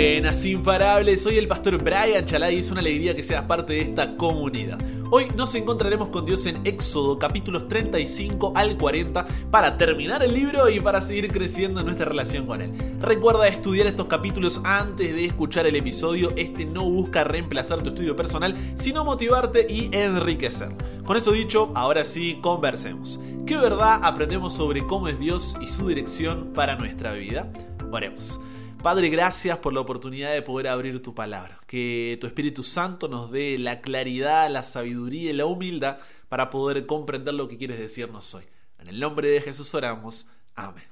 Buenas, imparables. Soy el pastor Brian Chalai y es una alegría que seas parte de esta comunidad. Hoy nos encontraremos con Dios en Éxodo capítulos 35 al 40 para terminar el libro y para seguir creciendo en nuestra relación con Él. Recuerda estudiar estos capítulos antes de escuchar el episodio. Este no busca reemplazar tu estudio personal, sino motivarte y enriquecer. Con eso dicho, ahora sí, conversemos. ¿Qué verdad aprendemos sobre cómo es Dios y su dirección para nuestra vida? Oremos. Padre, gracias por la oportunidad de poder abrir tu palabra. Que tu Espíritu Santo nos dé la claridad, la sabiduría y la humildad para poder comprender lo que quieres decirnos hoy. En el nombre de Jesús oramos. Amén.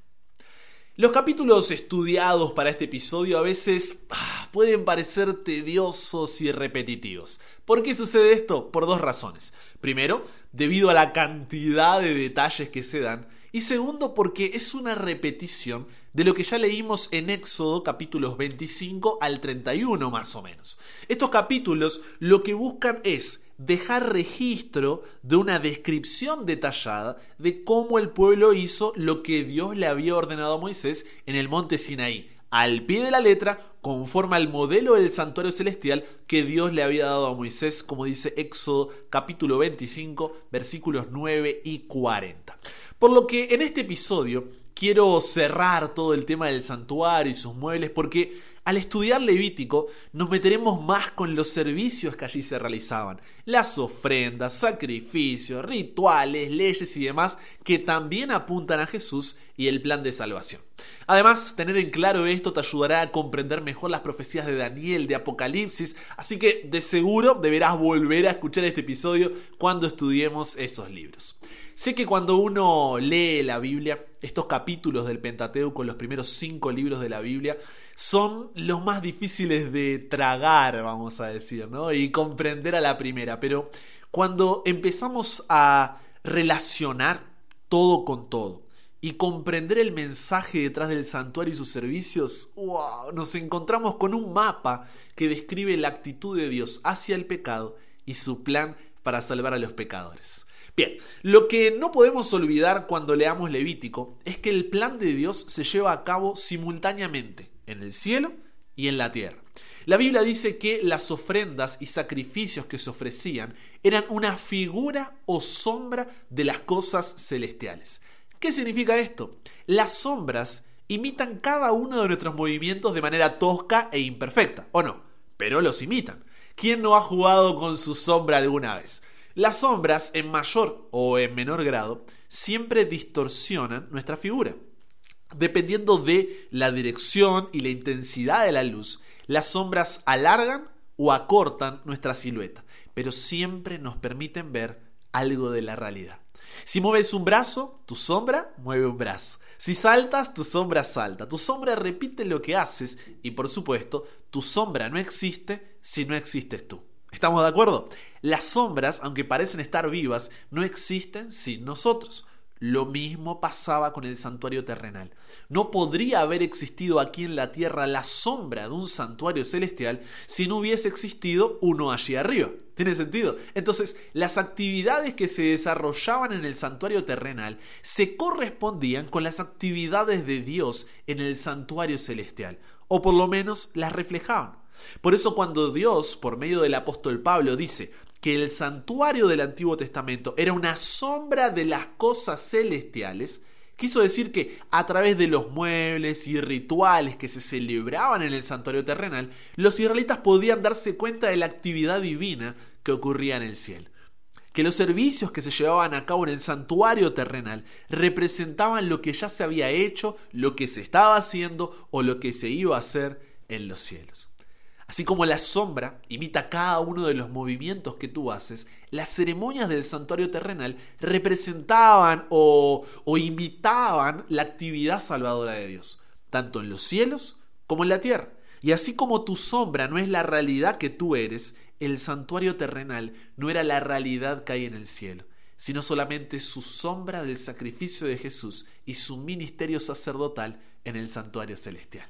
Los capítulos estudiados para este episodio a veces ah, pueden parecer tediosos y repetitivos. ¿Por qué sucede esto? Por dos razones. Primero, debido a la cantidad de detalles que se dan. Y segundo, porque es una repetición de lo que ya leímos en Éxodo capítulos 25 al 31 más o menos. Estos capítulos lo que buscan es dejar registro de una descripción detallada de cómo el pueblo hizo lo que Dios le había ordenado a Moisés en el monte Sinaí, al pie de la letra, conforme al modelo del santuario celestial que Dios le había dado a Moisés, como dice Éxodo capítulo 25, versículos 9 y 40. Por lo que en este episodio quiero cerrar todo el tema del santuario y sus muebles porque al estudiar Levítico nos meteremos más con los servicios que allí se realizaban, las ofrendas, sacrificios, rituales, leyes y demás que también apuntan a Jesús y el plan de salvación. Además, tener en claro esto te ayudará a comprender mejor las profecías de Daniel, de Apocalipsis, así que de seguro deberás volver a escuchar este episodio cuando estudiemos esos libros. Sé que cuando uno lee la Biblia, estos capítulos del Pentateuco, los primeros cinco libros de la Biblia, son los más difíciles de tragar, vamos a decir, ¿no? Y comprender a la primera. Pero cuando empezamos a relacionar todo con todo y comprender el mensaje detrás del santuario y sus servicios, wow, nos encontramos con un mapa que describe la actitud de Dios hacia el pecado y su plan para salvar a los pecadores. Bien, lo que no podemos olvidar cuando leamos Levítico es que el plan de Dios se lleva a cabo simultáneamente en el cielo y en la tierra. La Biblia dice que las ofrendas y sacrificios que se ofrecían eran una figura o sombra de las cosas celestiales. ¿Qué significa esto? Las sombras imitan cada uno de nuestros movimientos de manera tosca e imperfecta, ¿o no? Pero los imitan. ¿Quién no ha jugado con su sombra alguna vez? Las sombras, en mayor o en menor grado, siempre distorsionan nuestra figura. Dependiendo de la dirección y la intensidad de la luz, las sombras alargan o acortan nuestra silueta, pero siempre nos permiten ver algo de la realidad. Si mueves un brazo, tu sombra mueve un brazo. Si saltas, tu sombra salta. Tu sombra repite lo que haces y por supuesto, tu sombra no existe si no existes tú. ¿Estamos de acuerdo? Las sombras, aunque parecen estar vivas, no existen sin nosotros. Lo mismo pasaba con el santuario terrenal. No podría haber existido aquí en la tierra la sombra de un santuario celestial si no hubiese existido uno allí arriba. ¿Tiene sentido? Entonces, las actividades que se desarrollaban en el santuario terrenal se correspondían con las actividades de Dios en el santuario celestial, o por lo menos las reflejaban. Por eso cuando Dios, por medio del apóstol Pablo, dice, que el santuario del Antiguo Testamento era una sombra de las cosas celestiales, quiso decir que a través de los muebles y rituales que se celebraban en el santuario terrenal, los israelitas podían darse cuenta de la actividad divina que ocurría en el cielo. Que los servicios que se llevaban a cabo en el santuario terrenal representaban lo que ya se había hecho, lo que se estaba haciendo o lo que se iba a hacer en los cielos. Así como la sombra imita cada uno de los movimientos que tú haces, las ceremonias del santuario terrenal representaban o, o imitaban la actividad salvadora de Dios, tanto en los cielos como en la tierra. Y así como tu sombra no es la realidad que tú eres, el santuario terrenal no era la realidad que hay en el cielo, sino solamente su sombra del sacrificio de Jesús y su ministerio sacerdotal en el santuario celestial.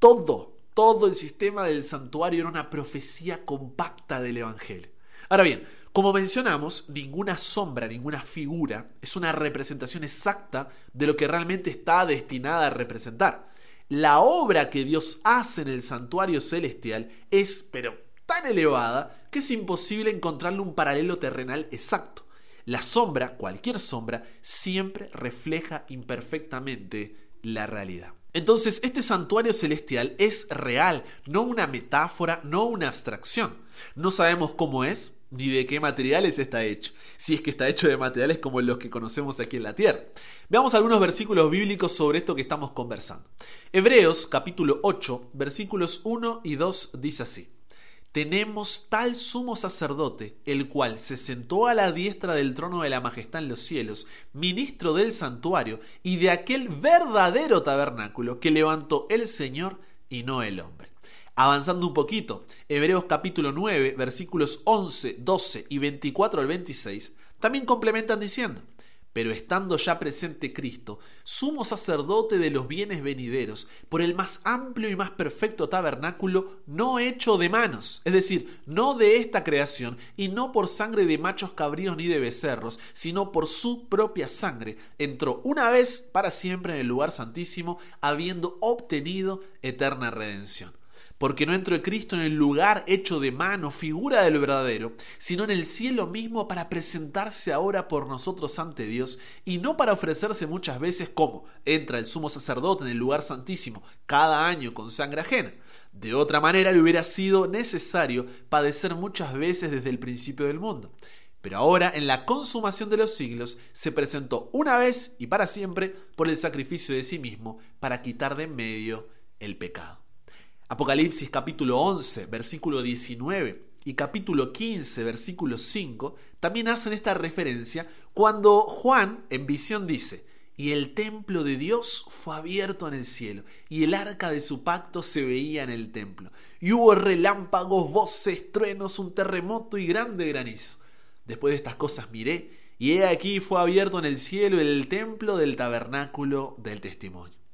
Todo todo el sistema del santuario era una profecía compacta del Evangelio. Ahora bien, como mencionamos, ninguna sombra, ninguna figura es una representación exacta de lo que realmente está destinada a representar. la obra que Dios hace en el santuario celestial es, pero tan elevada, que es imposible encontrarle un paralelo terrenal exacto. La sombra, cualquier sombra, siempre refleja imperfectamente la realidad. Entonces, este santuario celestial es real, no una metáfora, no una abstracción. No sabemos cómo es, ni de qué materiales está hecho, si es que está hecho de materiales como los que conocemos aquí en la tierra. Veamos algunos versículos bíblicos sobre esto que estamos conversando. Hebreos capítulo 8, versículos 1 y 2 dice así tenemos tal sumo sacerdote, el cual se sentó a la diestra del trono de la majestad en los cielos, ministro del santuario y de aquel verdadero tabernáculo que levantó el Señor y no el hombre. Avanzando un poquito, Hebreos capítulo 9, versículos 11, 12 y 24 al 26, también complementan diciendo, pero estando ya presente Cristo, sumo sacerdote de los bienes venideros, por el más amplio y más perfecto tabernáculo, no hecho de manos, es decir, no de esta creación, y no por sangre de machos cabríos ni de becerros, sino por su propia sangre, entró una vez para siempre en el lugar santísimo, habiendo obtenido eterna redención porque no entró Cristo en el lugar hecho de mano, figura del verdadero, sino en el cielo mismo para presentarse ahora por nosotros ante Dios, y no para ofrecerse muchas veces como entra el sumo sacerdote en el lugar santísimo cada año con sangre ajena. De otra manera le hubiera sido necesario padecer muchas veces desde el principio del mundo. Pero ahora, en la consumación de los siglos, se presentó una vez y para siempre por el sacrificio de sí mismo para quitar de en medio el pecado. Apocalipsis capítulo 11, versículo 19 y capítulo 15, versículo 5 también hacen esta referencia cuando Juan en visión dice, y el templo de Dios fue abierto en el cielo, y el arca de su pacto se veía en el templo. Y hubo relámpagos, voces, truenos, un terremoto y grande granizo. Después de estas cosas miré, y he aquí fue abierto en el cielo el templo del tabernáculo del testimonio.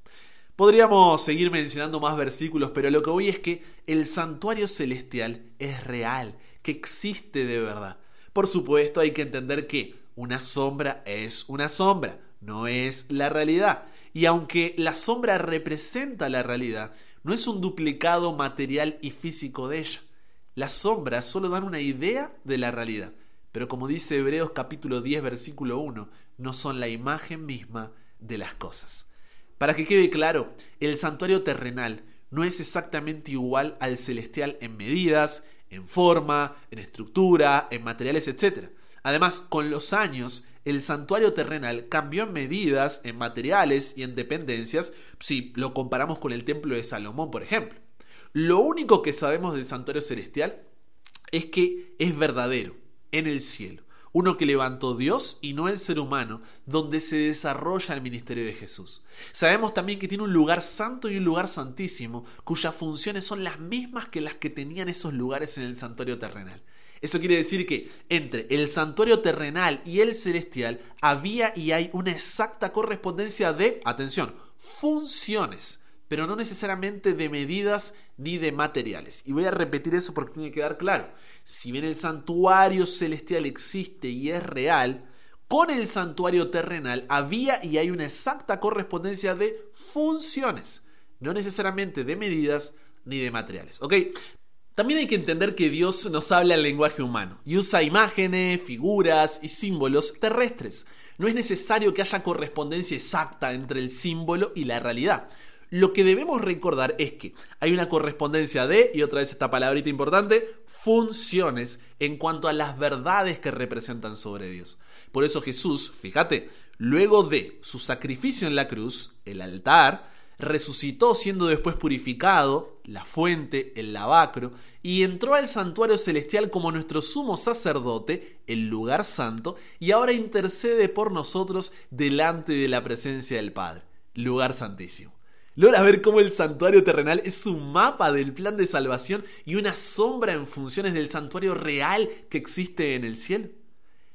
Podríamos seguir mencionando más versículos, pero lo que voy es que el santuario celestial es real, que existe de verdad. Por supuesto hay que entender que una sombra es una sombra, no es la realidad. Y aunque la sombra representa la realidad, no es un duplicado material y físico de ella. Las sombras solo dan una idea de la realidad, pero como dice Hebreos capítulo 10 versículo 1, no son la imagen misma de las cosas. Para que quede claro, el santuario terrenal no es exactamente igual al celestial en medidas, en forma, en estructura, en materiales, etc. Además, con los años, el santuario terrenal cambió en medidas, en materiales y en dependencias si lo comparamos con el templo de Salomón, por ejemplo. Lo único que sabemos del santuario celestial es que es verdadero en el cielo uno que levantó Dios y no el ser humano, donde se desarrolla el ministerio de Jesús. Sabemos también que tiene un lugar santo y un lugar santísimo, cuyas funciones son las mismas que las que tenían esos lugares en el santuario terrenal. Eso quiere decir que entre el santuario terrenal y el celestial había y hay una exacta correspondencia de, atención, funciones, pero no necesariamente de medidas ni de materiales. Y voy a repetir eso porque tiene que quedar claro si bien el santuario celestial existe y es real, con el santuario terrenal había y hay una exacta correspondencia de funciones, no necesariamente de medidas ni de materiales. ¿Ok? También hay que entender que Dios nos habla el lenguaje humano y usa imágenes, figuras y símbolos terrestres. No es necesario que haya correspondencia exacta entre el símbolo y la realidad. Lo que debemos recordar es que hay una correspondencia de, y otra vez esta palabrita importante, funciones en cuanto a las verdades que representan sobre Dios. Por eso Jesús, fíjate, luego de su sacrificio en la cruz, el altar, resucitó siendo después purificado, la fuente, el lavacro, y entró al santuario celestial como nuestro sumo sacerdote, el lugar santo, y ahora intercede por nosotros delante de la presencia del Padre, lugar santísimo. Logras ver cómo el santuario terrenal es un mapa del plan de salvación y una sombra en funciones del santuario real que existe en el cielo.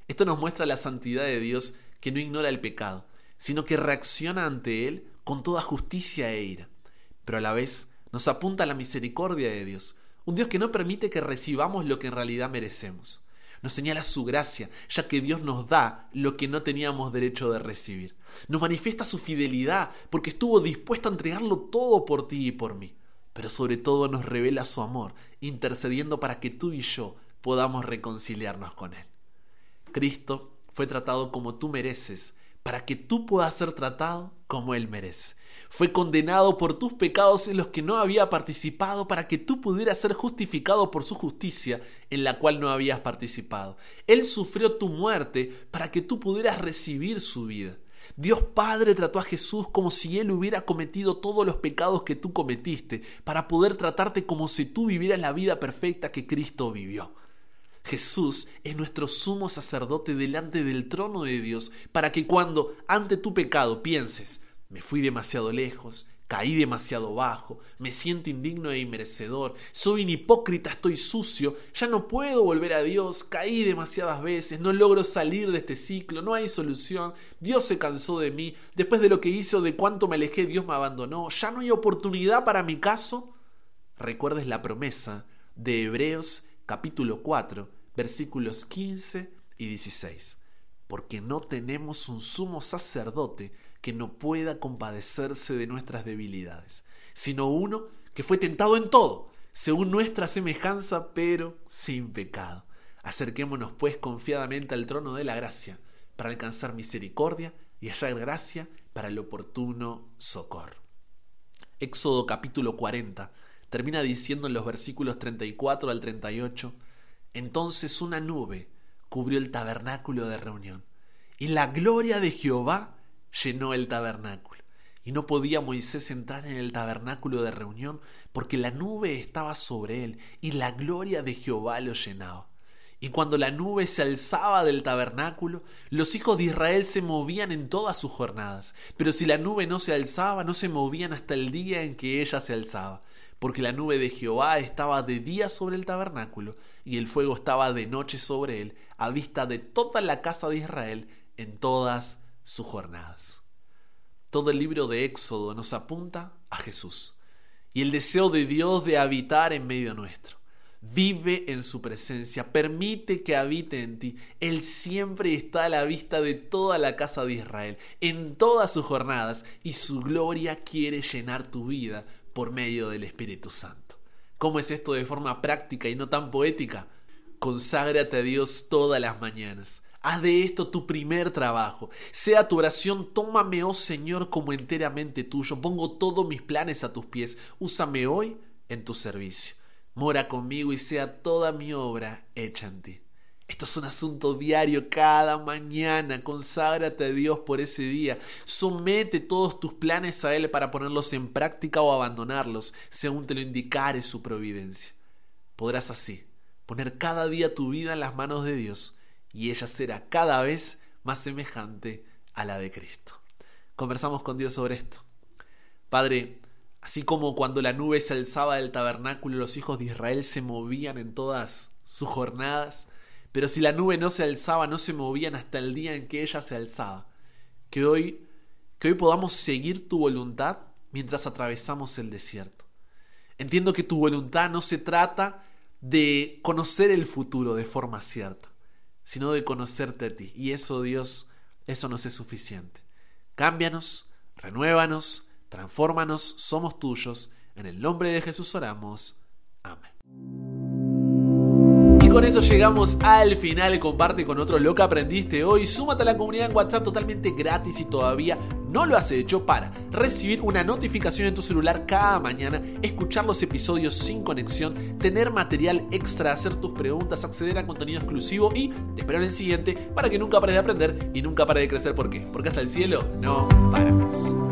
Esto nos muestra la santidad de Dios que no ignora el pecado, sino que reacciona ante él con toda justicia e ira. Pero a la vez nos apunta a la misericordia de Dios, un Dios que no permite que recibamos lo que en realidad merecemos. Nos señala su gracia, ya que Dios nos da lo que no teníamos derecho de recibir. Nos manifiesta su fidelidad, porque estuvo dispuesto a entregarlo todo por ti y por mí. Pero sobre todo nos revela su amor, intercediendo para que tú y yo podamos reconciliarnos con Él. Cristo fue tratado como tú mereces, para que tú puedas ser tratado como Él merece. Fue condenado por tus pecados en los que no había participado para que tú pudieras ser justificado por su justicia en la cual no habías participado. Él sufrió tu muerte para que tú pudieras recibir su vida. Dios Padre trató a Jesús como si Él hubiera cometido todos los pecados que tú cometiste, para poder tratarte como si tú vivieras la vida perfecta que Cristo vivió. Jesús es nuestro sumo sacerdote delante del trono de Dios, para que cuando ante tu pecado pienses, me fui demasiado lejos, caí demasiado bajo, me siento indigno e inmerecedor, soy un hipócrita, estoy sucio, ya no puedo volver a Dios, caí demasiadas veces, no logro salir de este ciclo, no hay solución, Dios se cansó de mí, después de lo que hice o de cuánto me alejé, Dios me abandonó, ya no hay oportunidad para mi caso. Recuerdes la promesa de Hebreos capítulo 4, versículos 15 y 16, porque no tenemos un sumo sacerdote, que no pueda compadecerse de nuestras debilidades, sino uno que fue tentado en todo, según nuestra semejanza, pero sin pecado. Acerquémonos pues confiadamente al trono de la gracia, para alcanzar misericordia y hallar gracia para el oportuno socorro. Éxodo capítulo 40 termina diciendo en los versículos 34 al 38, entonces una nube cubrió el tabernáculo de reunión, y la gloria de Jehová llenó el tabernáculo. Y no podía Moisés entrar en el tabernáculo de reunión porque la nube estaba sobre él y la gloria de Jehová lo llenaba. Y cuando la nube se alzaba del tabernáculo, los hijos de Israel se movían en todas sus jornadas. Pero si la nube no se alzaba, no se movían hasta el día en que ella se alzaba. Porque la nube de Jehová estaba de día sobre el tabernáculo, y el fuego estaba de noche sobre él, a vista de toda la casa de Israel en todas sus jornadas. Todo el libro de Éxodo nos apunta a Jesús y el deseo de Dios de habitar en medio nuestro. Vive en su presencia, permite que habite en ti. Él siempre está a la vista de toda la casa de Israel, en todas sus jornadas, y su gloria quiere llenar tu vida por medio del Espíritu Santo. ¿Cómo es esto de forma práctica y no tan poética? Conságrate a Dios todas las mañanas. Haz de esto tu primer trabajo. Sea tu oración, tómame, oh Señor, como enteramente tuyo. Pongo todos mis planes a tus pies. Úsame hoy en tu servicio. Mora conmigo y sea toda mi obra hecha en ti. Esto es un asunto diario cada mañana. Conságrate a Dios por ese día. Somete todos tus planes a Él para ponerlos en práctica o abandonarlos, según te lo indicare su providencia. Podrás así poner cada día tu vida en las manos de Dios y ella será cada vez más semejante a la de Cristo. Conversamos con Dios sobre esto. Padre, así como cuando la nube se alzaba del tabernáculo, los hijos de Israel se movían en todas sus jornadas, pero si la nube no se alzaba, no se movían hasta el día en que ella se alzaba. Que hoy, que hoy podamos seguir tu voluntad mientras atravesamos el desierto. Entiendo que tu voluntad no se trata de conocer el futuro de forma cierta sino de conocerte a ti. Y eso, Dios, eso nos es suficiente. Cámbianos, renuévanos, transfórmanos, somos tuyos. En el nombre de Jesús oramos. Amén con eso llegamos al final. Comparte con otros lo que aprendiste hoy. Súmate a la comunidad en WhatsApp totalmente gratis y todavía no lo has hecho para recibir una notificación en tu celular cada mañana, escuchar los episodios sin conexión, tener material extra, hacer tus preguntas, acceder a contenido exclusivo y te espero en el siguiente para que nunca pares de aprender y nunca pares de crecer. ¿Por qué? Porque hasta el cielo no paramos.